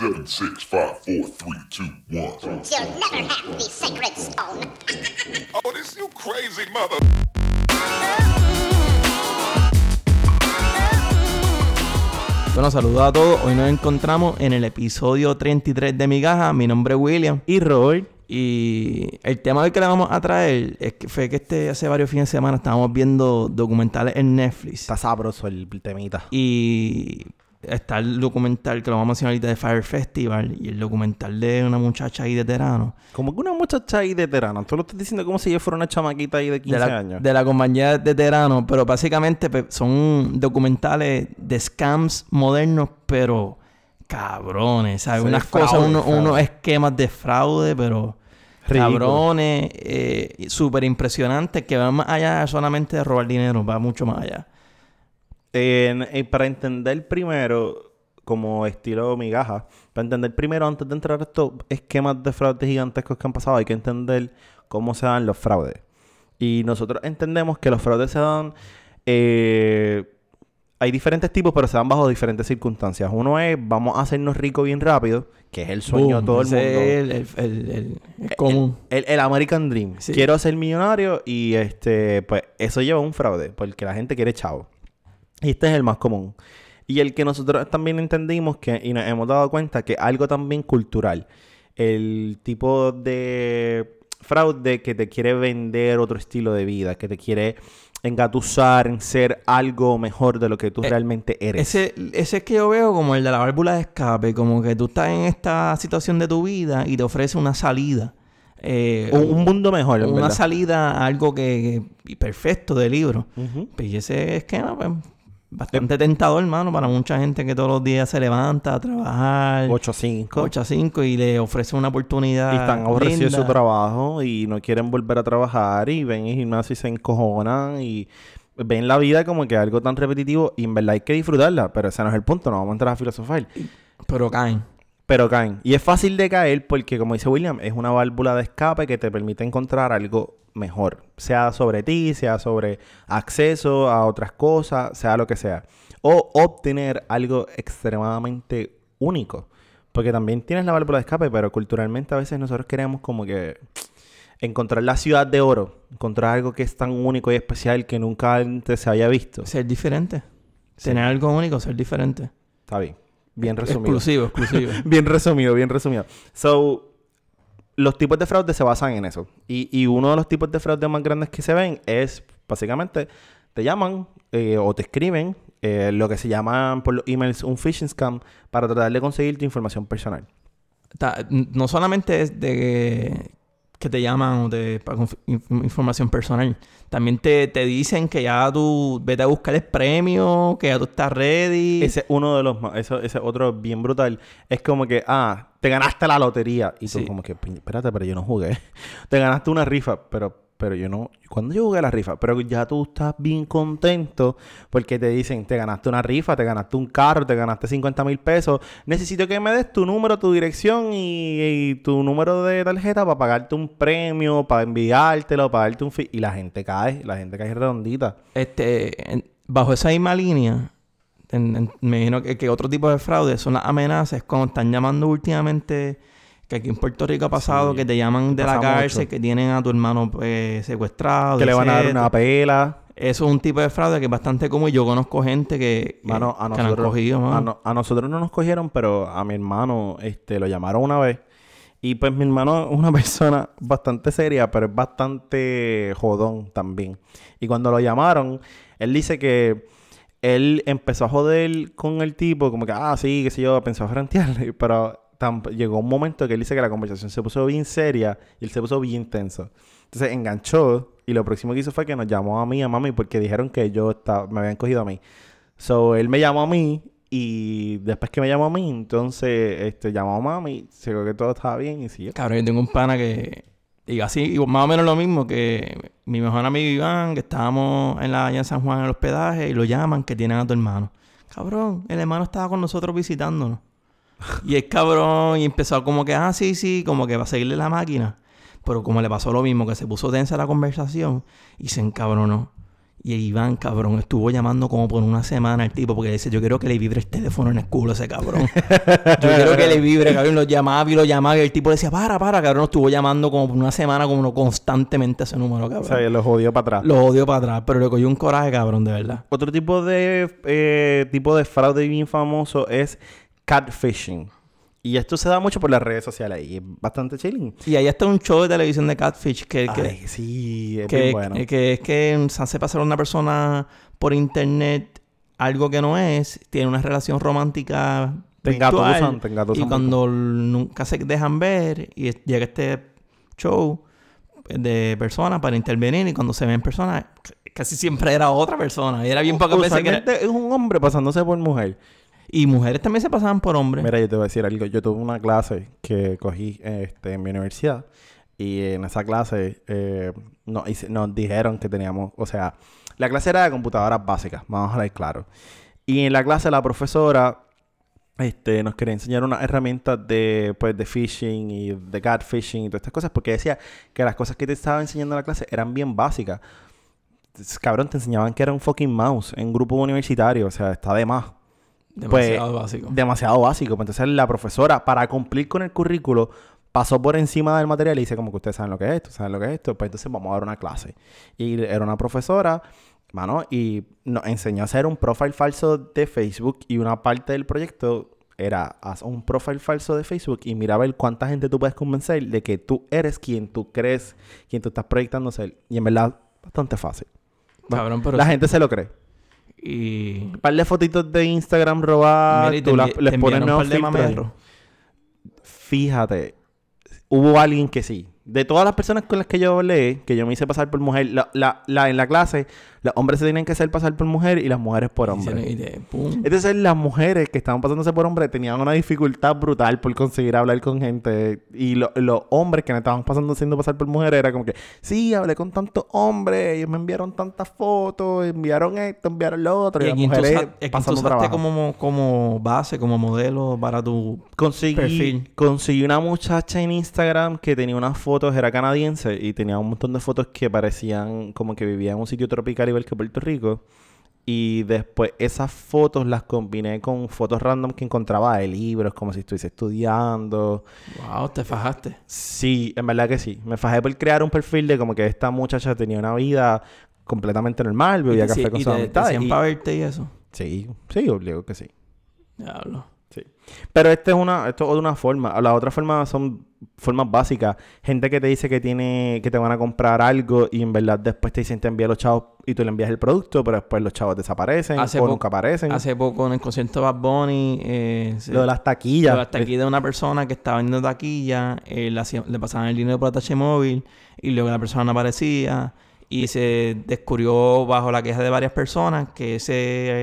Seven, six, five, four, three, two, one. You'll never have the sacred stone. Oh, this you crazy mother. Bueno, saludos a todos. Hoy nos encontramos en el episodio 33 de Mi Gaja. Mi nombre es William. Y Robert. Y el tema hoy que le vamos a traer es que fue que este hace varios fines de semana estábamos viendo documentales en Netflix. Está sabroso el temita. Y está el documental que lo vamos a mencionar ahorita de Fire Festival y el documental de una muchacha ahí de Terano. Como que una muchacha ahí de Terano. Tú lo estás diciendo como si yo fuera una chamaquita ahí de 15 de la, años. de la compañía de Terano, pero básicamente pe- son documentales de scams modernos, pero cabrones, ¿sabes? Sí, Unas fraude, cosas, uno- unos esquemas de fraude, pero Ridículo. cabrones, eh, súper impresionantes, que van más allá solamente de robar dinero, va mucho más allá. Eh, para entender primero, como estilo migaja, para entender primero, antes de entrar a estos esquemas de fraudes gigantescos que han pasado, hay que entender cómo se dan los fraudes. Y nosotros entendemos que los fraudes se dan. eh, hay diferentes tipos, pero se dan bajo diferentes circunstancias. Uno es, vamos a hacernos ricos bien rápido, que es el sueño Boom, de todo el mundo. es el, el- el- el- el común. El, el American Dream. Sí. Quiero ser millonario y este, pues eso lleva a un fraude, porque la gente quiere chavo. Y este es el más común. Y el que nosotros también entendimos que, y nos hemos dado cuenta que algo también cultural. El tipo de fraude que te quiere vender otro estilo de vida, que te quiere engatusar en ser algo mejor de lo que tú Eh, realmente eres. Ese, ese es que yo veo como el de la válvula de escape, como que tú estás en esta situación de tu vida y te ofrece una salida. Eh, un, un mundo mejor, una verdad. salida a algo que, que- perfecto de libro. Pues y ese esquema, pues, bastante tentador, hermano, para mucha gente que todos los días se levanta a trabajar 8-5. 8 a 5 y le ofrece una oportunidad. Y están aborrecidos de su trabajo y no quieren volver a trabajar y ven el gimnasio y se encojonan y ven la vida como que algo tan repetitivo y en verdad hay que disfrutarla, pero ese no es el punto, no vamos a entrar a filosofar. Pero caen. Pero caen. Y es fácil de caer porque, como dice William, es una válvula de escape que te permite encontrar algo mejor. Sea sobre ti, sea sobre acceso a otras cosas, sea lo que sea. O obtener algo extremadamente único. Porque también tienes la válvula de escape, pero culturalmente a veces nosotros queremos como que encontrar la ciudad de oro. Encontrar algo que es tan único y especial que nunca antes se haya visto. Ser diferente. Sí. Tener algo único, ser diferente. Está bien. Bien resumido. Exclusivo, exclusivo. Bien resumido, bien resumido. So, los tipos de fraude se basan en eso. Y, y uno de los tipos de fraude más grandes que se ven es, básicamente, te llaman eh, o te escriben eh, lo que se llaman por los emails un phishing scam para tratar de conseguir tu información personal. No solamente es de que, te llaman o te para información personal, también te, te dicen que ya tú vete a buscar el premio, que ya tú estás ready. Ese es uno de los más, eso, ese otro bien brutal. Es como que, ah, te ganaste la lotería. Y tú Sí. como que, "Pi- espérate, pero yo no jugué. te ganaste una rifa, pero, pero yo no. ¿Cuándo yo jugué la rifa? Pero ya tú estás bien contento porque te dicen, te ganaste una rifa, te ganaste un carro, te ganaste 50 mil pesos. Necesito que me des tu número, tu dirección y, tu número de tarjeta para pagarte un premio, para enviártelo, para darte un fee. Y la gente cae, la gente cae redondita. Este, bajo esa misma línea, me imagino que, que otro tipo de fraude son las amenazas, cuando están llamando últimamente, que aquí en Puerto Rico ha pasado, Sí, que te llaman de la cárcel, mucho. que tienen a tu hermano pues, secuestrado. Que le van a dar una pela. Eso es un tipo de fraude que es bastante común. Yo conozco gente que, que, Mano, a que la han nosotros, cogido, mano. a, no- a nosotros no nos cogieron, pero a mi hermano este, lo llamaron una vez. Y pues mi hermano es una persona bastante seria, pero es bastante jodón también. Y cuando lo llamaron, él dice que él empezó a joder con el tipo, como que, ah, sí, qué sé yo, pensó frentearle, pero llegó un momento que él dice que la conversación se puso bien seria y él se puso bien tenso. Entonces enganchó y lo próximo que hizo fue que nos llamó a mí y a mami porque dijeron que yo estaba, me habían cogido a mí. So, él me llamó a mí y después que me llamó a mí, entonces este, llamó a mami, se vio que todo estaba bien y siguió. Cabrón, yo tengo un pana que... Y así, más o menos lo mismo que mi mejor amigo Iván, que estábamos en la allá en San Juan en el hospedaje y lo llaman que tienen a tu hermano. Cabrón, el hermano estaba con nosotros visitándonos. Y es cabrón, y empezó como que, ah, sí, sí, como que va a seguirle la máquina. Pero como le pasó lo mismo, que se puso tensa la conversación y se encabronó. Y Iván, cabrón, estuvo llamando como por una semana al tipo porque dice, yo quiero que le vibre el teléfono en el culo a ese cabrón. yo quiero que le vibre, cabrón. Lo llamaba y lo llamaba y el tipo decía, para, para, cabrón. Estuvo llamando como por una semana como constantemente ese número, O cabrón. sea, lo jodió para atrás. Lo odio para atrás, pero le cogió un coraje, cabrón, de verdad. Otro tipo de eh, tipo de fraude bien famoso es catfishing. Y esto se da mucho por las redes sociales y es bastante chilling. Y ahí está un show de televisión de Catfish que, que, Ay, sí, es que, bien bueno. que- que es que se hace pasar a una persona por internet algo que no es, tiene una relación romántica virtual, y cuando nunca se dejan ver y llega este show de personas para intervenir y cuando se ven personas casi siempre era otra persona y era bien pocas veces que era- es un hombre pasándose por mujer. Y mujeres también se pasaban por hombres Mira, yo te voy a decir algo. Yo tuve una clase que cogí este, en mi universidad y en esa clase eh, nos, dijeron que teníamos, o sea, la clase era de computadoras básicas, vamos a hablar claro. Y en la clase la profesora este, nos quería enseñar unas herramientas de, pues, de phishing y de catfishing y todas estas cosas porque decía que las cosas que te estaba enseñando en la clase eran bien básicas. Cabrón, te enseñaban que era un fucking mouse en grupo universitario, o sea, está de más demasiado pues, básico demasiado básico. Pues entonces la profesora, para cumplir con el currículo, pasó por encima del material y dice como que ustedes saben lo que es esto, saben lo que es esto, pues entonces vamos a dar una clase. Y era una profesora, mano, y nos enseñó a hacer un profile falso de Facebook y una parte del proyecto era haz un profile falso de Facebook y mira a ver cuánta gente tú puedes convencer de que tú eres quien tú crees, quien tú estás proyectando ser. Y en verdad, bastante fácil. Cabrón, pero la sí. gente se lo cree. Y Un par de fotitos de Instagram robadas, Mira, tú las- les pones nuevos filtros. Fíjate, hubo alguien que sí. De todas las personas con las que yo hablé, que yo me hice pasar por mujer, la, la, la- en la clase, los hombres se tenían que hacer pasar por mujer y las mujeres por hombre. y pum. Entonces las mujeres que estaban pasándose por hombre tenían una dificultad brutal por conseguir hablar con gente. Y lo- los hombres que me estaban pasando haciendo pasar por mujeres era como que, sí, hablé con tantos hombres, ellos me enviaron tantas fotos, enviaron esto, enviaron lo otro. Y Y, las mujeres pasando trabajo. como, como base, como modelo para tu... Conseguí, perfil. conseguí una muchacha en Instagram que tenía unas fotos, era canadiense y tenía un montón de fotos que parecían como que vivía en un sitio tropical igual que Puerto Rico. Y después esas fotos las combiné con fotos random que encontraba de libros, como si estuviese estudiando. Wow, te fajaste. Sí, en verdad que sí. Me fajé por crear un perfil de como que esta muchacha tenía una vida completamente normal, bebía café con y sus te- amistades. y- para verte y eso. Sí, sí, obligado que sí. Diablo. Sí. Pero esta es una, esto es una forma. La otra forma son formas básicas. Gente que te dice que tiene, que te van a comprar algo y en verdad después te dicen te envía los chavos y tú le envías el producto, pero después los chavos desaparecen Hace o nunca aparecen. Hace poco en el concierto de Bad Bunny... Eh, se- Lo de las taquillas. Hasta aquí de una persona que estaba vendiendo taquilla, eh, le, hacía- le pasaban el dinero por ATH móvil y luego la persona no aparecía y se descubrió bajo la queja de varias personas que ese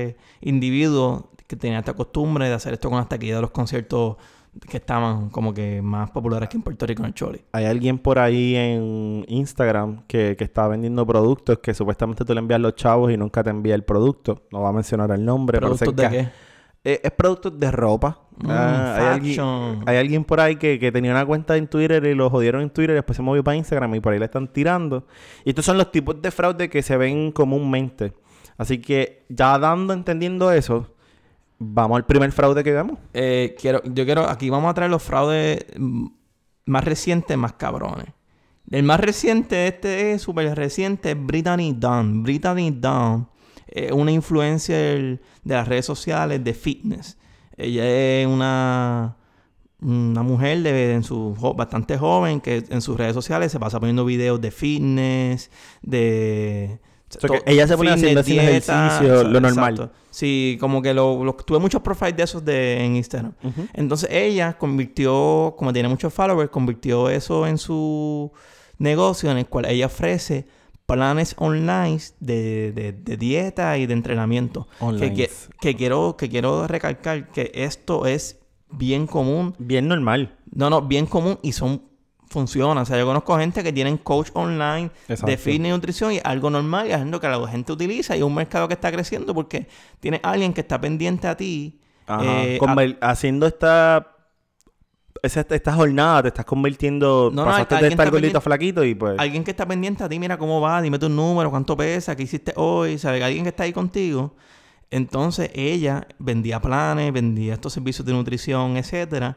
eh, individuo que tenía esta costumbre de hacer esto con las taquillas de los conciertos que estaban como que más populares aquí en Puerto Rico en el Choli. Hay alguien por ahí en Instagram que, que está vendiendo productos que supuestamente tú le envías los chavos y nunca te envía el producto. No va a mencionar el nombre. pero ¿Productos de qué? Eh, es productos de ropa. Mm, Ah, hay, alguien, hay alguien por ahí que, que tenía una cuenta en Twitter y lo jodieron en Twitter y después se movió para Instagram y por ahí le están tirando. Y estos son los tipos de fraude que se ven comúnmente. Así que ya dando, entendiendo eso, vamos al primer fraude que vemos. Eh, quiero, yo quiero, aquí vamos a traer los fraudes más recientes, más cabrones. El más reciente, este es súper reciente, es Brittany Dunn. Brittany Dunn es una influencer de las redes sociales de fitness. Ella es una, una mujer de, en su, bastante joven que en sus redes sociales se pasa poniendo videos de fitness, de... O sea, que ella se pone haciendo así ejercicio, lo normal. exacto. Sí, como que lo, lo- tuve muchos profiles de esos de, en Instagram. Entonces ella convirtió, como tiene muchos followers, convirtió eso en su negocio en el cual ella ofrece planes online de, de- de dieta y de entrenamiento. Que, Online. que, que quiero, que quiero recalcar que esto es bien común. Bien normal. No, no, bien común y son funciona. O sea, yo conozco gente que tienen coach online Exacto. de fitness y nutrición y algo normal y es algo que la gente utiliza y es un mercado que está creciendo porque tiene alguien que está pendiente a ti. Ajá. eh, a- haciendo esta esa- esta jornada te estás convirtiendo. No, no, pasaste de estar gordito a flaquito y pues. Alguien que está pendiente a ti, mira cómo va, dime tu número, cuánto pesa, qué hiciste hoy, ¿sabes? Alguien que está ahí contigo. Entonces ella vendía planes, vendía estos servicios de nutrición, etcétera,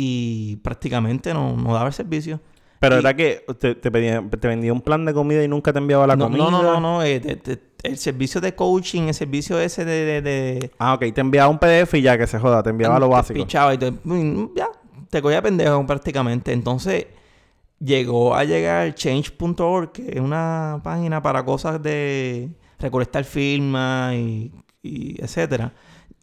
y prácticamente no, no daba el servicio. Pero y- era que te, te, pedía- te vendía un plan de comida y nunca te enviaba la no, comida. no, no, no, no, eh, te- te- el servicio de coaching, el servicio ese de... de, de- Ah, ok. Te enviaba un PDF y ya que se joda. Te enviaba lo te básico. pichaba y te, mm, ya, te cogía pendejo prácticamente. Entonces llegó a llegar change.org, que es una página para cosas de recolectar firmas y, y etcétera.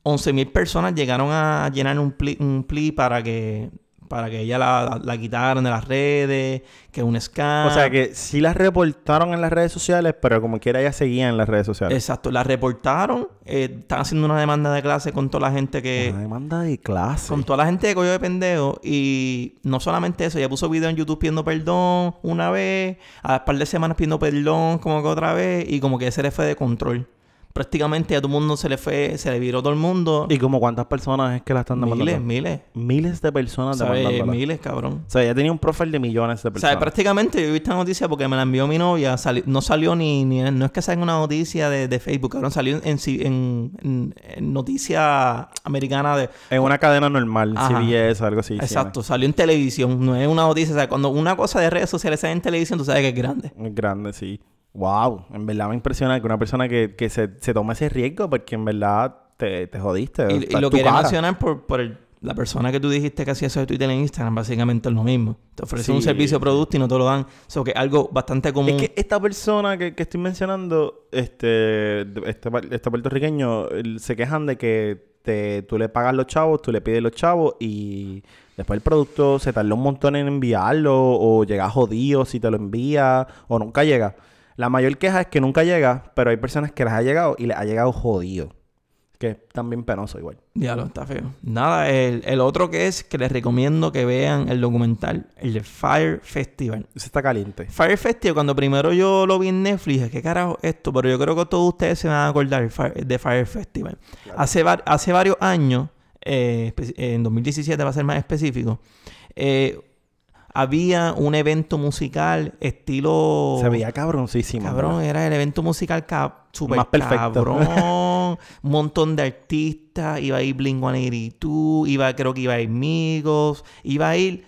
11.000 personas llegaron a llenar un pli, un pli para que para que ella la, la quitaran de las redes, que un scam. O sea que sí las reportaron en las redes sociales, pero como quiera ya seguían en las redes sociales. Exacto, la reportaron, eh, están haciendo una demanda de clase con toda la gente que... Una demanda de clase. Con toda la gente de Coyo de Pendejo. Y no solamente eso, ella puso video en YouTube pidiendo perdón una vez, a las par de semanas pidiendo perdón como que otra vez, y como que se le fue de control. Prácticamente a todo el mundo se le fue, se le viró todo el mundo. ¿Y como cuántas personas es que la están demandando? miles, miles. Miles de personas ¿Sabes? demandándola. Miles, cabrón. O sea, ella tenía un profile de millones de O sea, personas. prácticamente yo vi esta noticia porque me la envió mi novia. sali- no salió ni, ni... No es que salga una noticia de, de Facebook, cabrón. Salió en, en, en- en noticia americana de... En una cadena normal, Ajá. CBS algo así. Exacto, salió en televisión. No es una noticia. O sea, cuando una cosa de redes sociales sale en televisión, tú sabes que es grande. Muy grande, sí. Wow, en verdad me impresiona que una persona que, que se, se tome ese riesgo porque en verdad te, te jodiste. Y, y lo quería mencionar por, por el- la persona que tú dijiste que hacía eso de Twitter en Instagram. Básicamente es lo mismo. Te ofrecen un Sí. servicio o producto y no te lo dan. Eso que es algo bastante común. Es que esta persona que, que estoy mencionando, este, este, este puertorriqueño, se quejan de que te, tú le pagas los chavos, tú le pides los chavos y después el producto se tarda un montón en enviarlo o llega jodido si te lo envía o nunca llega. La mayor queja es que nunca llega, pero hay personas que les ha llegado y les ha llegado jodido. Que es también penoso igual. Diablo, está feo. Nada, el, el otro que es que les recomiendo que vean el documental, el de Fire Festival. Eso está caliente. Fire Festival, cuando primero yo lo vi en Netflix, dije, ¿qué carajo es esto? Pero yo creo que todos ustedes se van a acordar de Fire Festival. Hace, var- hace varios años, eh, en 2017 va a ser más específico, eh, había un evento musical estilo... Se veía cabroncísimo. Cabrón, ¿verdad? era el evento musical ca- super Más perfecto. cabrón. un montón de artistas. Iba a ir Blink-182. Iba, creo que iba a ir Migos. Iba a ir...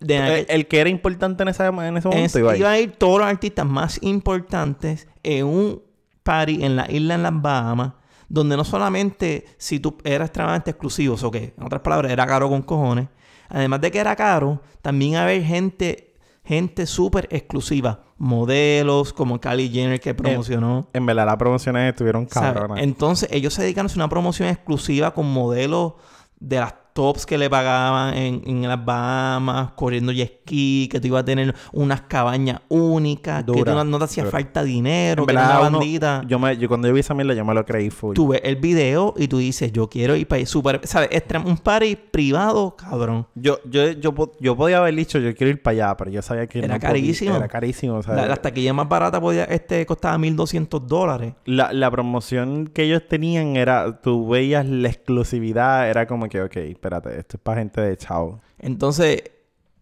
De El, que era importante en, esa, en ese momento es- iba ahí. iba a ir todos los artistas más importantes en un party en la isla en las Bahamas, donde no solamente si tú eras extremadamente exclusivo, o que en otras palabras era caro con cojones, además de que era caro, también haber gente, gente súper exclusiva, modelos como Kylie Jenner que promocionó. En verdad, las promociones estuvieron cabronas. Entonces, ellos se dedican a hacer una promoción exclusiva con modelos de las tops que le pagaban en, en las Bahamas, corriendo jet ski, que tú ibas a tener unas cabañas únicas, que tú no, no te hacía dura. falta dinero, era una uno- bandita. yo me, yo cuando yo vi esa mierda, yo me lo creí full. Tú ves el video y tú dices, yo quiero ir para super, ¿sabes? Un party privado, cabrón. Yo, yo, yo, po- yo podía haber dicho, yo quiero ir para allá, pero yo sabía que Era no podía. carísimo. Era carísimo. La, la taquilla más barata podía, este, costaba 1.200 dólares. la, la promoción que ellos tenían era, tú veías la exclusividad, era como que, ok, espérate, esto es para gente de chavo. Entonces,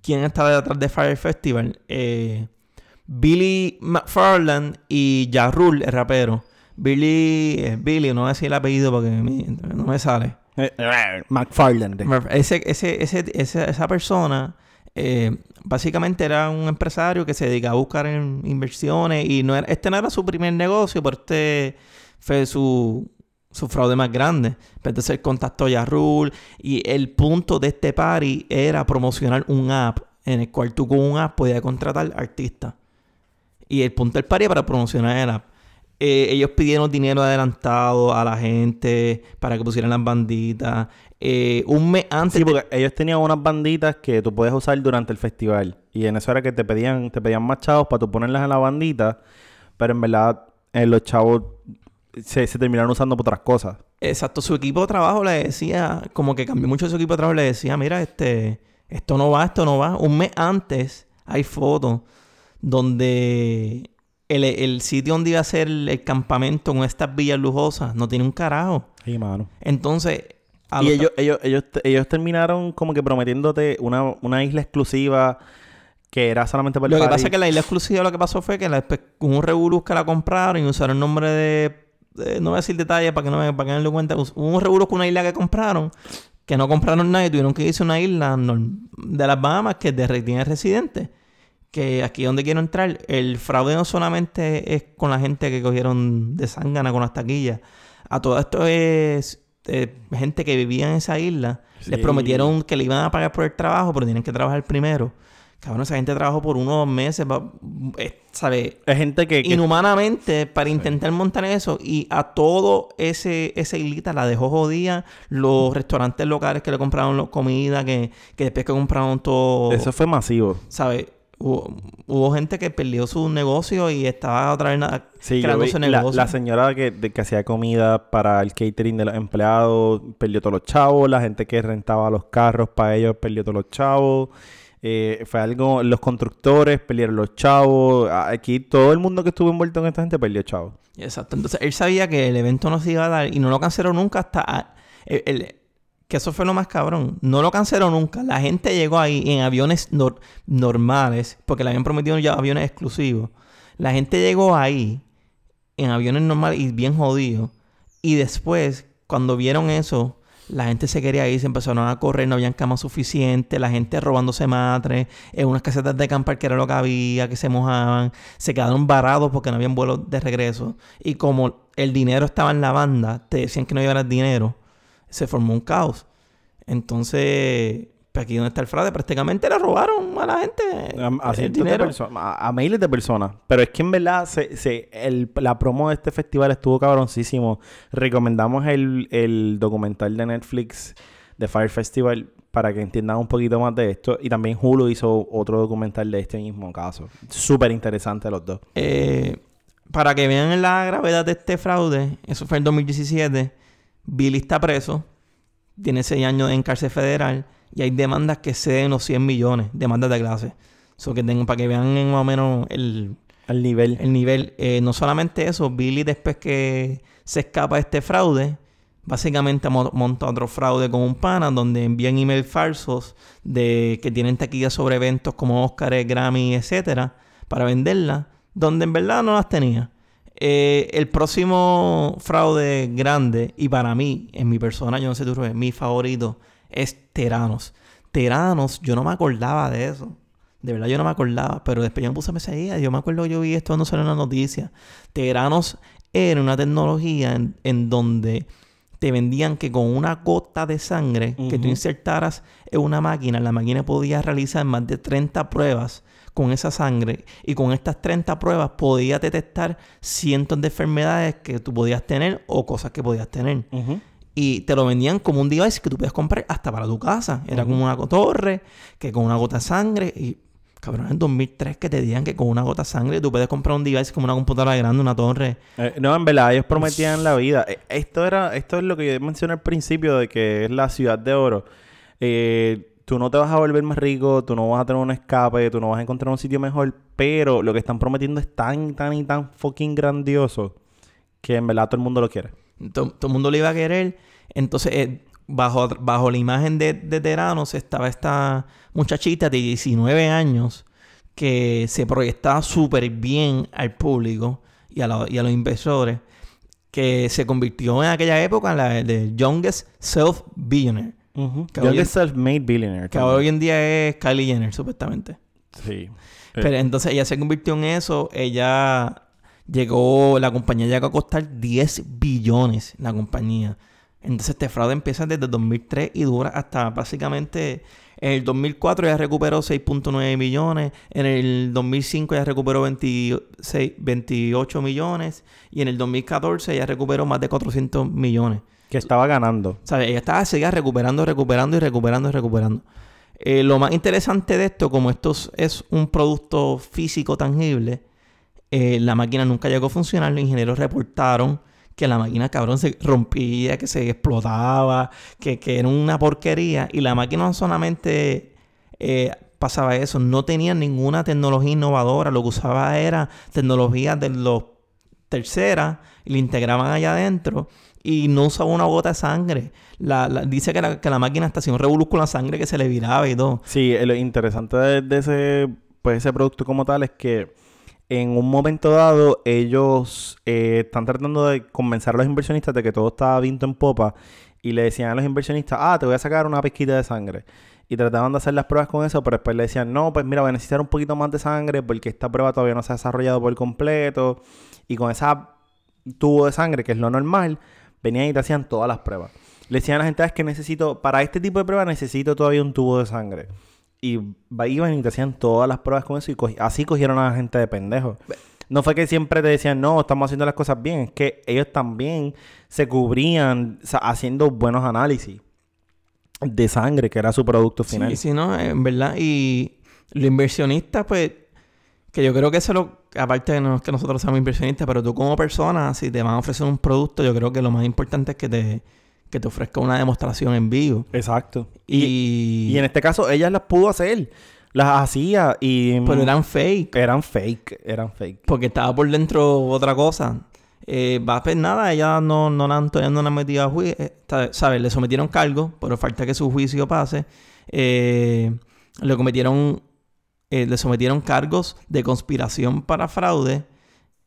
¿quién estaba detrás de Fire Festival? Eh, Billy McFarland y Ja Rule, el rapero. Billy, eh, Billy, no voy a decir el apellido porque me- no me sale. Eh, McFarland. Ese, ese, ese, ese- esa persona eh, básicamente era un empresario que se dedicaba a buscar en inversiones y no era, este no era su primer negocio, pero este fue su, su fraude más grande. Pero entonces él contactó a Yarrul y el punto de este party era promocionar un app en el cual tú con un app podías contratar artistas. Y el punto del party era para promocionar el app. Eh, ellos pidieron dinero adelantado a la gente para que pusieran las banditas. Eh, un mes antes Sí, porque ellos tenían unas banditas que tú puedes usar durante el festival. Y en eso era que te pedían, te pedían más chavos para tú ponerlas en la bandita. Pero en verdad, eh, los chavos se, se terminaron usando por otras cosas. Exacto, su equipo de trabajo le decía, como que cambió mucho su equipo de trabajo, le decía, mira, este, esto no va, esto no va. Un mes antes hay fotos donde el, el sitio donde iba a ser el, campamento con estas villas lujosas no tiene un carajo. Sí, mano. Entonces, a y los- ellos, ellos, ellos, ellos terminaron como que prometiéndote una, una isla exclusiva que era solamente para Lo el que party. pasa es que la isla exclusiva lo que pasó fue que la, hubo un revolú que la compraron y usaron el nombre de, No voy a decir detalles para que no me, para que no lo cuenten. Hubo un revolú con una isla que compraron que no compraron nada y tuvieron que irse a una isla de las Bahamas que es de tiene residentes. Que aquí donde quiero entrar, el fraude no solamente es con la gente que cogieron de zángana con las taquillas. A todo esto es eh, gente que vivía en esa isla. Les prometieron que le iban a pagar por el trabajo, pero tienen que trabajar primero. Cabrón, esa gente trabajó por unos meses, va- eh, ¿sabes? Es gente que... que- Inhumanamente para intentar montar eso y a todo ese esa islita la dejó jodida. Los restaurantes locales que le compraron la comida, que, que después que compraron todo, Eso fue masivo. ¿sabes? Hubo, hubo gente que perdió su negocio y estaba otra vez Sí, creando su la, negocio. la señora que, de- que hacía comida para el catering de los empleados perdió todos los chavos. La gente que rentaba los carros para ellos perdió todos los chavos. Eh, fue algo... Los constructores perdieron los chavos. Aquí todo el mundo que estuvo envuelto en esta gente perdió chavos. Exacto. Entonces él sabía que el evento no se iba a dar y no lo canceló nunca hasta. que eso fue lo más cabrón. No lo canceló nunca. La gente llegó ahí en aviones nor- normales, porque le habían prometido ya aviones exclusivos. La gente llegó ahí en aviones normales y bien jodidos. Y después, cuando vieron eso, la gente se quería ir, se empezaron a correr, no habían camas suficientes, la gente robándose matres, en unas casetas de acampar que era lo que había, que se mojaban, se quedaron varados porque no habían vuelos de regreso. Y como el dinero estaba en la banda, te decían que no llevaras dinero, se formó un caos. Entonces, aquí donde está el fraude, prácticamente le robaron a la gente A, a el dinero. a, a miles de personas. Pero es que en verdad se, se- el- la promo de este festival estuvo cabroncísimo. Recomendamos el, el documental de Netflix de Fire Festival para que entiendan un poquito más de esto. Y también Hulu hizo otro documental de este mismo caso. Súper interesante los dos. Eh, para que vean la gravedad de este fraude, eso fue en 2017. Billy está preso, tiene 6 años en cárcel federal y hay demandas que ceden los 100 millones, demandas de clase. So que tengo, para que vean en más o menos el, nivel. el nivel. Eh, no solamente eso, Billy después que se escapa de este fraude, básicamente mo- monta otro fraude con un pana donde envían emails falsos de que tienen taquillas sobre eventos como Oscar, Grammy, etcétera, para venderlas, donde en verdad no las tenía. Eh, el próximo fraude grande, y para mí, en mi persona, yo no sé tú, Rubén, mi favorito es Teranos. Teranos, yo no me acordaba de eso. De verdad yo no me acordaba, pero después yo me puse a pensar, "Ea, yo me acuerdo que yo vi esto cuando salió en la noticia. Teranos era una tecnología en, en donde te vendían que con una gota de sangre que tú insertaras en una máquina, la máquina podía realizar más de 30 pruebas con esa sangre y con estas 30 pruebas podía detectar cientos de enfermedades que tú podías tener o cosas que podías tener. Y te lo vendían como un device que tú podías comprar hasta para tu casa. Era como una torre, que con una gota de sangre. Y cabrón, en 2003 que te digan que con una gota de sangre tú puedes comprar un device como una computadora grande, una torre. Eh, no, en verdad, ellos prometían la vida. Eh, Esto era, esto es lo que yo mencioné al principio de que es la ciudad de oro. Eh, tú no te vas a volver más rico, tú no vas a tener un escape, tú no vas a encontrar un sitio mejor, pero lo que están prometiendo es tan, tan y tan fucking grandioso que en verdad todo el mundo lo quiere. To- Todo, el mundo lo iba a querer. Entonces, eh, bajo, bajo la imagen de, de Teranos estaba esta muchachita de 19 años que se proyectaba súper bien al público y a, y a los inversores, que se convirtió en aquella época en la de Youngest Self-Billionaire. Que Yo hoy que en- self-made billionaire. Que también. hoy en día es Kylie Jenner, supuestamente. Sí. Pero entonces ella se convirtió en eso. Ella llegó, la compañía llegó a costar 10 billones, la compañía. Entonces este fraude empieza desde 2003 y dura hasta básicamente... En el 2004 ya recuperó 6.9 millones. En el 2005 ya recuperó 26 28 millones. Y en el 2014 ya recuperó más de 400 millones. Que estaba ganando. Sea, ella estaba seguía recuperando, recuperando y recuperando y recuperando. Eh, lo más interesante de esto, como esto es- es un producto físico tangible, eh, la máquina nunca llegó a funcionar. Los ingenieros reportaron que la máquina, cabrón, se rompía, que se explotaba, que, que era una porquería. Y la máquina no solamente eh, pasaba eso, no tenía ninguna tecnología innovadora. Lo que usaba era tecnología de los terceras y la integraban allá adentro. y no usaba una gota de sangre. La, dice que la, que la máquina hasta hacía un con la sangre que se le viraba y todo. Sí, eh, lo interesante de, de ese, pues, ese producto como tal es que en un momento dado ellos eh, están tratando de convencer a los inversionistas de que todo está viento en popa y le decían a los inversionistas, ah, te voy a sacar una pizquita de sangre. Y trataban de hacer las pruebas con eso, pero después le decían, no, pues mira, voy a necesitar un poquito más de sangre porque esta prueba todavía no se ha desarrollado por completo. Y con esa tubo de sangre, que es lo normal, venían y te hacían todas las pruebas. Le decían a la gente, "Ah, es que necesito, para este tipo de pruebas necesito todavía un tubo de sangre. Y iban y te hacían todas las pruebas con eso y así cogieron a la gente de pendejo. No fue que siempre te decían, no, estamos haciendo las cosas bien. Es que ellos también se cubrían o sea, haciendo buenos análisis de sangre, que era su producto final. Sí, sí, no, en verdad. Y los inversionistas, pues, que yo creo que eso es lo, aparte de no es que nosotros seamos inversionistas, pero tú como persona, si te van a ofrecer un producto, yo creo que lo más importante es que te, que te ofrezca una demostración en vivo. Exacto. Y, Y, y en este caso, ellas las pudo hacer. Las hacía y... pero eran fake. Eran fake. Eran fake. Porque estaba por dentro otra cosa. Eh, va, pues nada, ella no, no la han, todavía no la han metido a juicio. ¿Sabes? Le sometieron cargo, pero falta que su juicio pase. Eh, le cometieron. eh, le sometieron cargos de conspiración para fraude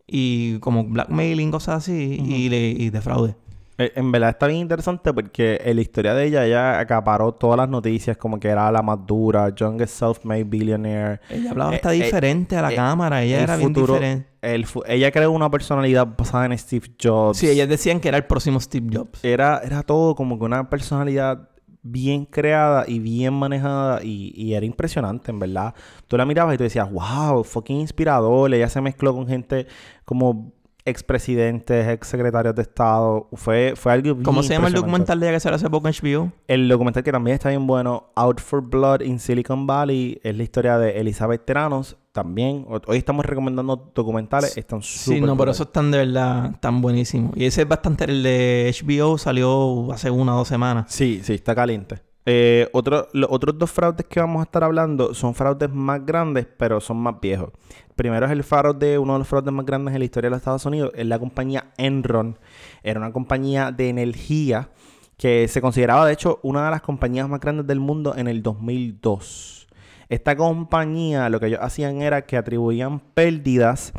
y como blackmailing, cosas así, y, le- y de fraude. Eh, En verdad está bien interesante porque en la historia de ella, ella acaparó todas las noticias como que era la más dura, youngest self-made billionaire. Ella hablaba Eh, hasta eh, diferente a la eh, cámara, ella el era bien futuro- diferente. el ella creó una personalidad basada en Steve Jobs. Sí, ellas decían que era el próximo Steve Jobs. Era, era todo como que una personalidad bien creada y bien manejada y, y era impresionante, en verdad. Tú la mirabas y tú decías, wow, fucking inspirador. Ella se mezcló con gente como expresidentes, exsecretarios de Estado. Fue, fue algo bien ¿Cómo se llama el documental de ella que salió hace poco en HBO? El documental que también está bien bueno, Out for Blood in Silicon Valley, es la historia de Elizabeth Teranos. También, ho- hoy estamos recomendando documentales, están súper Sí, no, pero esos están de verdad tan buenísimos. Y ese es bastante, el de HBO salió hace una o dos semanas. Sí, sí, está caliente. Eh, los otros dos fraudes que vamos a estar hablando son fraudes más grandes, pero son más viejos. Primero es el fraude, uno de los fraudes más grandes en la historia de los Estados Unidos, es la compañía Enron. Era una compañía de energía que se consideraba, de hecho, una de las compañías más grandes del mundo en el 2002. Esta compañía lo que ellos hacían era que atribuían pérdidas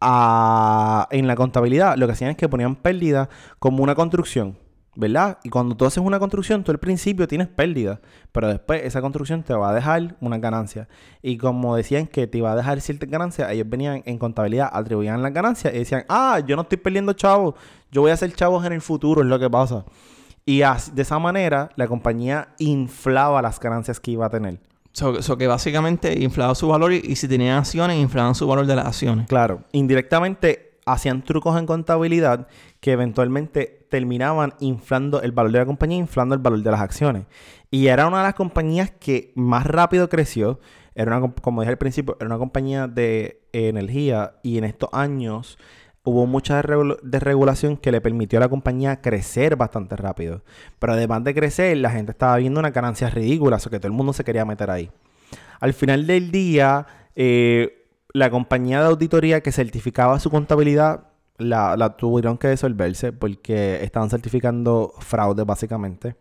a- en la contabilidad. Lo que hacían es que ponían pérdidas como una construcción. ¿Verdad? Y cuando tú haces una construcción, tú al principio tienes pérdida, pero después esa construcción te va a dejar una ganancia. Y como decían que te iba a dejar ciertas ganancias, ellos venían en contabilidad, atribuían las ganancias y decían, ah, yo no estoy perdiendo chavos, yo voy a hacer chavos en el futuro, es lo que pasa. Y de esa manera, la compañía inflaba las ganancias que iba a tener. So, so que básicamente inflaba su valor y, y si tenían acciones, inflaban su valor de las acciones. Claro, indirectamente hacían trucos en contabilidad que eventualmente terminaban inflando el valor de la compañía, inflando el valor de las acciones. Y era una de las compañías que más rápido creció. Era una, como dije al principio, era una compañía de energía y en estos años hubo mucha desregula- desregulación que le permitió a la compañía crecer bastante rápido. Pero además de crecer, la gente estaba viendo una ganancia ridícula, o que todo el mundo se quería meter ahí. Al final del día, eh, la compañía de auditoría que certificaba su contabilidad la, tuvieron que disolverse porque estaban certificando fraude básicamente.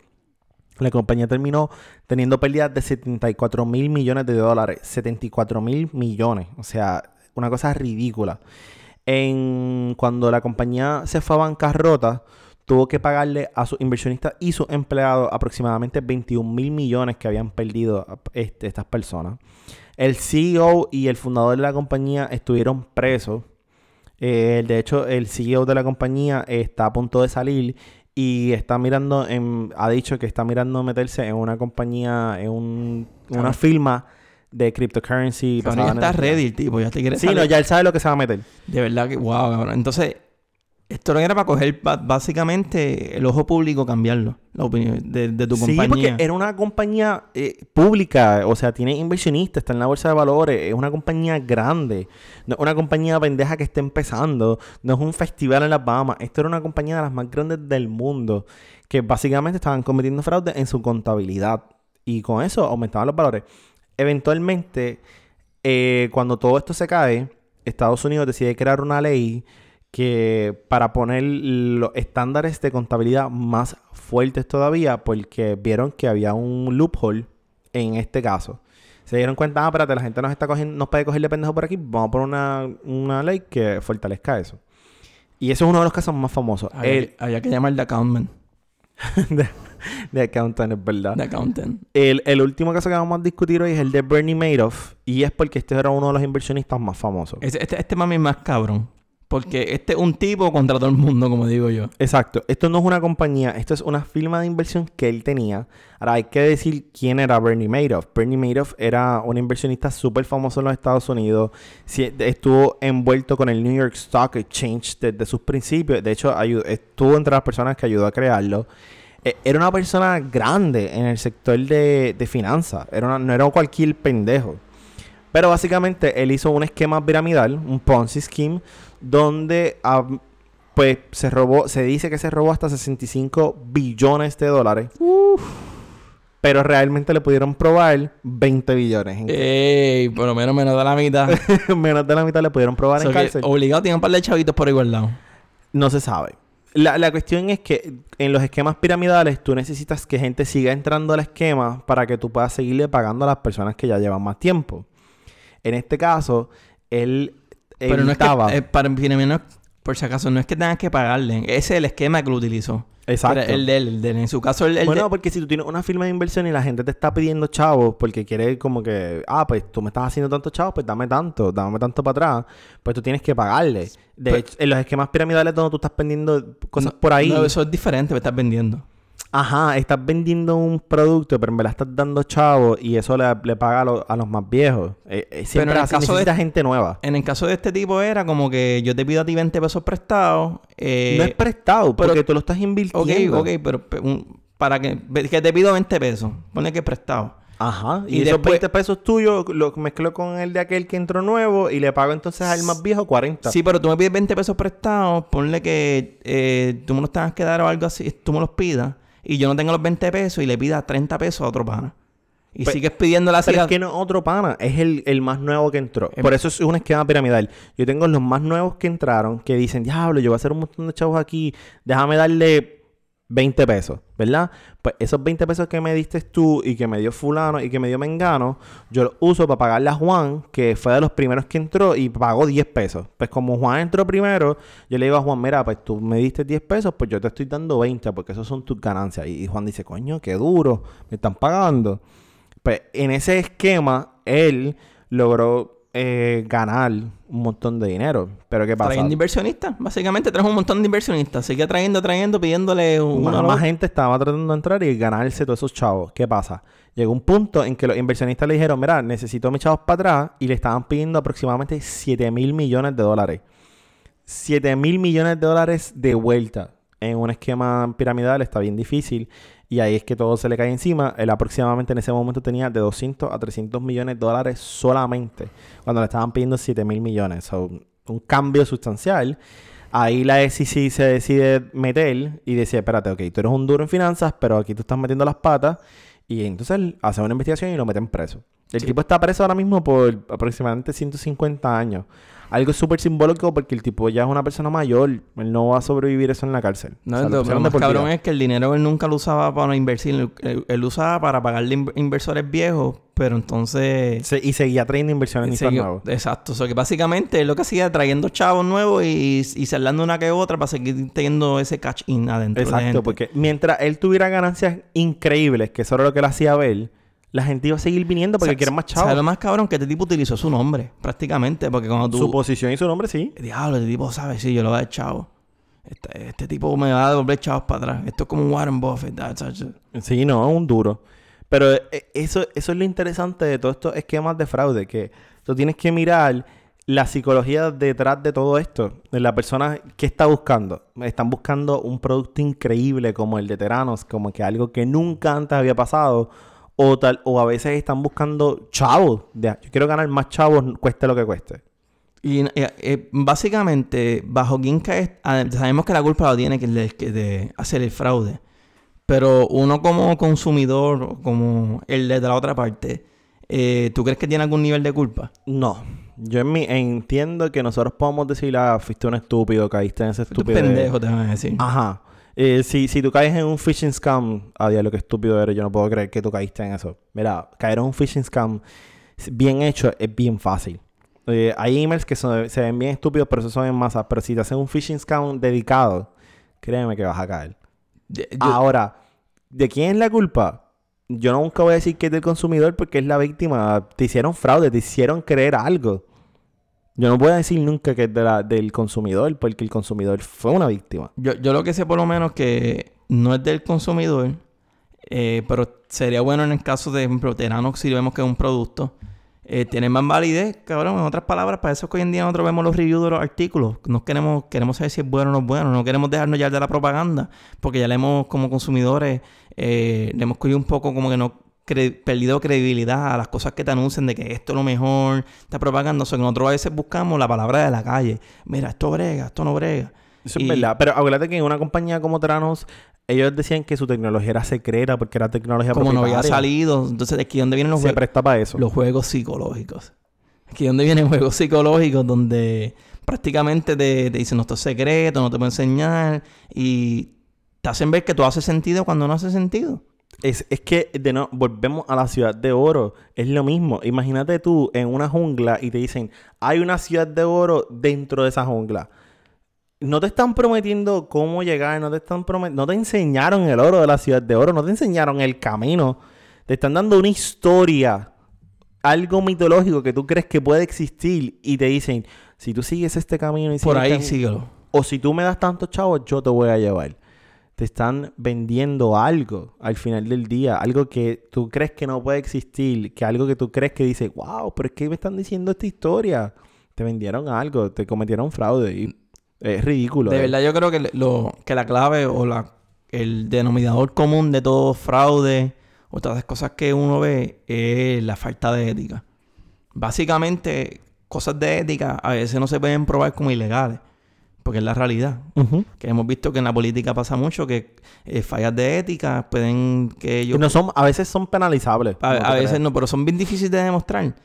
La compañía terminó teniendo pérdidas de 74 mil millones de dólares. 74 mil millones. O sea, una cosa ridícula. En, cuando la compañía se fue a bancarrota, tuvo que pagarle a sus inversionistas y sus empleados aproximadamente 21 mil millones que habían perdido este, estas personas. El CEO y el fundador de la compañía estuvieron presos. Eh, de hecho, el CEO de la compañía está a punto de salir y está mirando, en, ha dicho que está mirando meterse en una compañía, en un- una firma de cryptocurrency. Cabrón, ya está ready el tipo, ya te quiere Sí, no, salir. ya él sabe lo que se va a meter. De verdad que, wow, cabrón. Entonces, esto no era para coger básicamente el ojo público, cambiarlo, la opinión de, de tu Sí, compañía. porque era una compañía eh, pública, o sea, tiene inversionistas, está en la bolsa de valores, es una compañía grande, no es una compañía pendeja que está empezando, no es un festival en las Bahamas, esto era una compañía de las más grandes del mundo, que básicamente estaban cometiendo fraude en su contabilidad y con eso aumentaban los valores. Eventualmente, eh, cuando todo esto se cae, Estados Unidos decide crear una ley que para poner los estándares de contabilidad más fuertes todavía, porque vieron que había un loophole en este caso. Se dieron cuenta, ah, espérate, la gente nos está cogiendo, nos puede coger de pendejo por aquí, vamos a poner una, una ley que fortalezca eso. Y eso es uno de los casos más famosos. Había, El, que, había que llamar de accountant. de, de accountant, es verdad. De accountant. El, el último caso que vamos a discutir hoy es el de Bernie Madoff. Y es porque este era uno de los inversionistas más famosos. Ese- Este, este mami es más cabrón. Porque este es un tipo contra todo el mundo, como digo yo. Exacto. Esto no es una compañía, esto es una firma de inversión que él tenía. Ahora hay que decir quién era Bernie Madoff. Bernie Madoff era un inversionista súper famoso en los Estados Unidos. Estuvo envuelto con el New York Stock Exchange desde sus principios. De hecho, estuvo entre las personas que ayudó a crearlo. Eh, Era una persona grande en el sector de, de finanzas. Era no era cualquier pendejo. Pero básicamente él hizo un esquema piramidal, un Ponzi scheme, donde ah, pues se robó, se dice que se robó hasta 65 billones de dólares. Pero realmente le pudieron probar 20 billones. Ey, por lo menos menos de la mitad. Menos de la mitad le pudieron probar en cárcel. obligado tiene un par de chavitos por igual lado. No se sabe. La, la cuestión es que en los esquemas piramidales tú necesitas que gente siga entrando al esquema para que tú puedas seguirle pagando a las personas que ya llevan más tiempo. En este caso, él Pero no es que, eh, para no- por si acaso, no es que tengas que pagarle. Ese es el esquema que lo utilizó. Exacto. Pero el de él, el de él. En su caso, el, el bueno, de- porque si tú tienes una firma de inversión y la gente te está pidiendo chavos porque quiere como que, ah, pues tú me estás haciendo tantos chavos, pues dame tanto, dame tanto para atrás, pues tú tienes que pagarle. De Pero- hecho, en los esquemas piramidales donde tú estás vendiendo cosas por ahí, No, eso es diferente, me estás vendiendo. Ajá, estás vendiendo un producto, pero en verdad estás dando chavos y eso le, le paga a, los- a los más viejos. Eh, eh, siempre en el caso de- gente nueva. En el caso de este tipo era como que yo te pido a ti 20 pesos prestados. Eh, no es prestado, pero- porque tú lo estás Ok, invirtiendo. ok, pero pe- un- para que, que te pido 20 pesos. Pone que es prestado. Ajá. Y, Y esos después- 20 pesos tuyos los mezclo con el de aquel que entró nuevo y le pago entonces al más viejo 40. Sí, pero tú me pides 20 pesos prestados, ponle que eh, tú me los tengas que dar o algo así, tú me los pidas, y yo no tengo los 20 pesos y le pidas 30 pesos a otro pana. Y sigues pidiendo la Pero es que no otro pana, es el, el más nuevo que entró. Por eso es un esquema piramidal. Yo tengo los más nuevos que entraron que dicen, diablo, yo voy a hacer un montón de chavos aquí, déjame darle 20 pesos, ¿verdad? Pues esos 20 pesos que me diste tú y que me dio fulano y que me dio Mengano, yo los uso para pagarle a Juan, que fue de los primeros que entró y pagó 10 pesos. Pues como Juan entró primero, yo le digo a Juan, mira, pues tú me diste 10 pesos, pues yo te estoy dando 20 porque esos son tus ganancias. Y Juan dice, coño, qué duro, me están pagando. Pues en ese esquema, él logró eh, ganar un montón de dinero. Pero ¿qué pasa? Trayendo inversionistas. Básicamente traes un montón de inversionistas. Sigue trayendo, trayendo, pidiéndole Más, una más gente estaba tratando de entrar y ganarse todos esos chavos. ¿Qué pasa? Llegó un punto en que los inversionistas le dijeron, mira, necesito mis chavos para atrás y le estaban pidiendo aproximadamente 7 mil millones de dólares. 7 mil millones de dólares de vuelta en un esquema piramidal está bien difícil y ahí es que todo se le cae encima. Él aproximadamente en ese momento tenía de 200 a 300 millones de dólares solamente cuando le estaban pidiendo 7 mil millones. So, un cambio sustancial. Ahí la SEC se decide meter y decía, espérate, ok, tú eres un duro en finanzas, pero aquí tú estás metiendo las patas. Y entonces él hace una investigación y lo meten preso. El tipo está preso ahora mismo por aproximadamente 150 años. Algo súper simbólico porque el tipo ya es una persona mayor. Él no va a sobrevivir eso en la cárcel. No, O sea, lo, más cabrón es que el dinero él nunca lo usaba para invertir. Él, él- usaba para pagarle inv- inversores viejos, pero entonces... Se- y seguía trayendo inversiones nuevos. exacto. O sea, que básicamente él lo que hacía trayendo chavos nuevos y, y cerrando una que otra para seguir teniendo ese catch in adentro. de gente. Exacto, porque mientras él tuviera ganancias increíbles, que eso era lo que él hacía ver, la gente iba a seguir viniendo porque quieren más ¿Sabes chavos. lo más cabrón? Que este tipo utilizó su nombre, prácticamente. Porque cuando tú... Su posición y su nombre, sí. Diablo, este tipo sabe, sí, yo lo voy a dar chavo. Este, este tipo me va a devolver chavos para atrás. Esto es como un Warren Buffett. that's- that's- Sí, no, un duro. Pero eh, eso, eso es lo interesante de todos estos esquemas de fraude, que tú tienes que mirar la psicología detrás de todo esto, de la persona que está buscando. Están buscando un producto increíble como el de Teranos, como que algo que nunca antes había pasado, o tal, o a veces están buscando chavos. Yo quiero ganar más chavos, cueste lo que cueste. Y eh, eh, básicamente, bajo cae, ah, sabemos que la culpa lo tiene que de, hacer el fraude. Pero uno como consumidor, como el de la otra parte, eh, ¿tú crees que tiene algún nivel de culpa? No, Yo en mi, entiendo que nosotros podemos decir, ah, fuiste un estúpido, caíste en ese Tú estúpido. pendejo, te van a decir. Ajá. Eh, si, si tú caes en un phishing scam, a lo que estúpido eres, yo no puedo creer que tú caíste en eso. Mira, caer en un phishing scam bien hecho es bien fácil. Eh, hay emails que son- se ven bien estúpidos, pero esos son en masa. Pero si te hacen un phishing scam dedicado, créeme que vas a caer. Yo- Ahora, ¿de quién es la culpa? Yo nunca voy a decir que es del consumidor porque es la víctima. Te hicieron fraude, te hicieron creer algo. Yo no a decir nunca que es del consumidor porque el consumidor fue una víctima. Yo, yo lo que sé por lo menos que no es del consumidor, eh, pero sería bueno en el caso de, por ejemplo, Teranox, si vemos que es un producto, eh, tiene más validez, cabrón. En otras palabras, para eso es que hoy en día nosotros vemos los reviews de los artículos. No queremos, queremos saber si es bueno o no es bueno. No queremos dejarnos ya de la propaganda, porque ya le hemos, como consumidores, eh, le hemos cogido un poco como que no cre- perdido credibilidad a las cosas que te anuncian de que esto es lo mejor, esta propaganda. O sea, que nosotros a veces buscamos la palabra de la calle. Mira, esto brega, esto no brega. Eso Y- es verdad. Pero acuérdate que en una compañía como Teranos, ellos decían que su tecnología era secreta porque era tecnología como no había salido. Entonces, aquí donde vienen los, Se presta para eso. los juegos psicológicos. Aquí donde vienen juegos psicológicos donde prácticamente te, te dicen, no, esto es secreto, no te puedo enseñar. Y te hacen ver que todo hace sentido cuando no hace sentido. Es, es que de no, volvemos a la ciudad de oro. Es lo mismo. Imagínate tú en una jungla y te dicen, hay una ciudad de oro dentro de esa jungla. No te están prometiendo cómo llegar, no te están no te enseñaron el oro de la ciudad de oro, no te enseñaron el camino. Te están dando una historia, algo mitológico que tú crees que puede existir y te dicen, si tú sigues este camino y Por sigues ahí este- síguelo. o si tú me das tantos chavos, yo te voy a llevar. Te están vendiendo algo al final del día, algo que tú crees que no puede existir, que algo que tú crees que dice, wow, pero es que me están diciendo esta historia. Te vendieron algo, te cometieron fraude y es ridículo. De eh. verdad, yo creo que, lo, que la clave o la, el denominador común de todo fraude o todas las cosas que uno ve es la falta de ética. Básicamente, cosas de ética a veces no se pueden probar como ilegales, porque es la realidad. Que hemos visto que en la política pasa mucho que eh, fallas de ética pueden que ellos... no son, a veces son penalizables. a, veces crees. no, pero son bien difíciles de demostrar.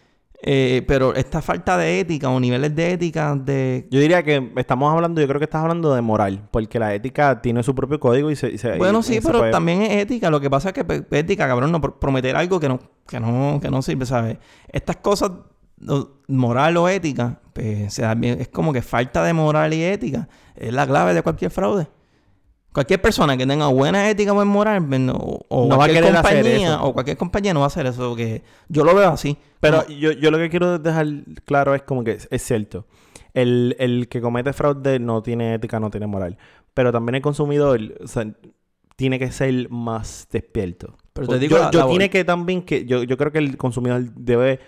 Eh, pero esta falta de ética o niveles de ética de... Yo diría que estamos hablando, yo creo que estás hablando de moral, porque la ética tiene su propio código y se... y se- Bueno, y- sí, y pero puede- también es ética. Lo que pasa es que pues, ética, cabrón, no pr- prometer algo que no, que no, que no sirve, ¿sabes? Estas cosas, moral o ética, pues se da bien- es como que falta de moral y ética. Es la clave de cualquier fraude. Cualquier persona que tenga buena ética o buen moral, pues, no- o, No va a cualquier querer hacer compañía, eso. o cualquier compañía no va a hacer eso. Que yo lo veo así. Pero Como- yo, yo lo que quiero dejar claro es como que es, es cierto. El, el que comete fraude no tiene ética, no tiene moral. Pero también el consumidor o sea, tiene que ser más despierto. Pero te digo yo, la- yo la- tiene que también que yo, yo creo que el consumidor debe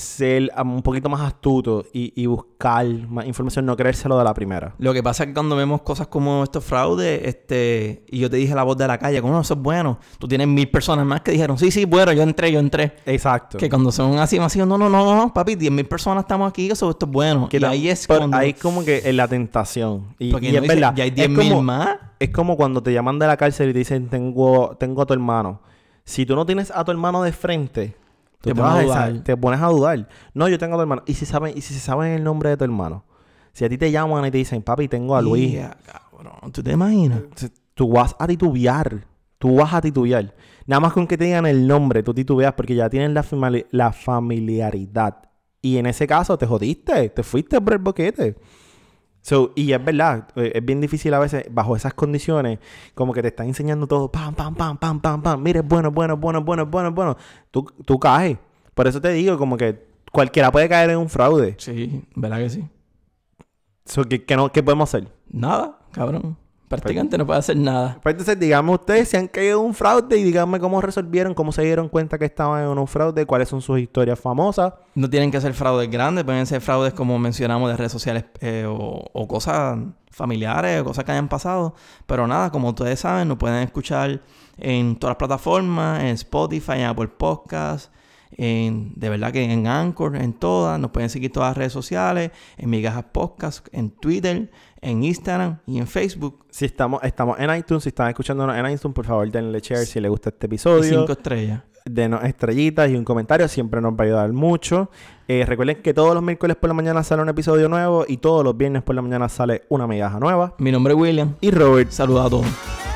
ser um, un poquito más astuto y, y buscar más información, no creérselo de la primera. Lo que pasa es que cuando vemos cosas como estos fraudes, este, y yo te dije la voz de la calle, como no, eso es bueno. Tú tienes mil personas más que dijeron, sí, sí, bueno, yo entré, yo entré. Exacto. Que cuando son así masivos, no, no, no, no, no, papi, 10.000 personas estamos aquí, eso esto es bueno. Que y la- ahí es cuando... Hay como que en la tentación. Y, porque y no es dice, verdad. ya hay es 10.000 como- más. Es como cuando te llaman de la cárcel y te dicen, tengo, tengo a tu hermano. Si tú no tienes a tu hermano de frente, tú Te te, pones vas a esa- dudar. te pones a dudar. No, yo tengo a tu hermano. ¿Y si saben, y si se saben el nombre de tu hermano? Si a ti te llaman y te dicen, papi, tengo a Luis. Cabrón, ¿tú te imaginas? Tú vas a titubear. Tú vas a titubear. Nada más con que te digan el nombre, tú titubeas porque ya tienen la, la familiaridad. Y en ese caso te jodiste, te fuiste por el boquete. So, y es verdad, eh, es bien difícil a veces, bajo esas condiciones, como que te están enseñando todo, pam, pam, pam, pam, pam, pam, mire, bueno, bueno, bueno, bueno, bueno, bueno. Tú, tú caes. Por eso te digo, como que cualquiera puede caer en un fraude. Sí, ¿verdad que sí? So, ¿qué, qué no, ¿Qué podemos hacer? Nada, cabrón. Prácticamente no puede hacer nada. Pues entonces, díganme ustedes si han caído en un fraude y díganme cómo resolvieron, cómo se dieron cuenta que estaban en un fraude, cuáles son sus historias famosas. No tienen que ser fraudes grandes, pueden ser fraudes como mencionamos de redes sociales eh, o, o cosas familiares o cosas que hayan pasado. Pero nada, como ustedes saben, nos pueden escuchar en todas las plataformas, en Spotify, en Apple Podcasts, En, de verdad que en Anchor, en todas. Nos pueden seguir todas las redes sociales. En Migajas Podcast, en Twitter, en Instagram y en Facebook. Si estamos, estamos en iTunes, si están escuchándonos en iTunes, por favor denle share si les gusta este Y episodio. cinco estrellas. Denos estrellitas y un comentario, siempre nos va a ayudar mucho. Eh, recuerden que todos los miércoles por la mañana sale un episodio nuevo y todos los viernes por la mañana sale una migaja nueva. Mi nombre es William. Y Robert, Saludos a todos.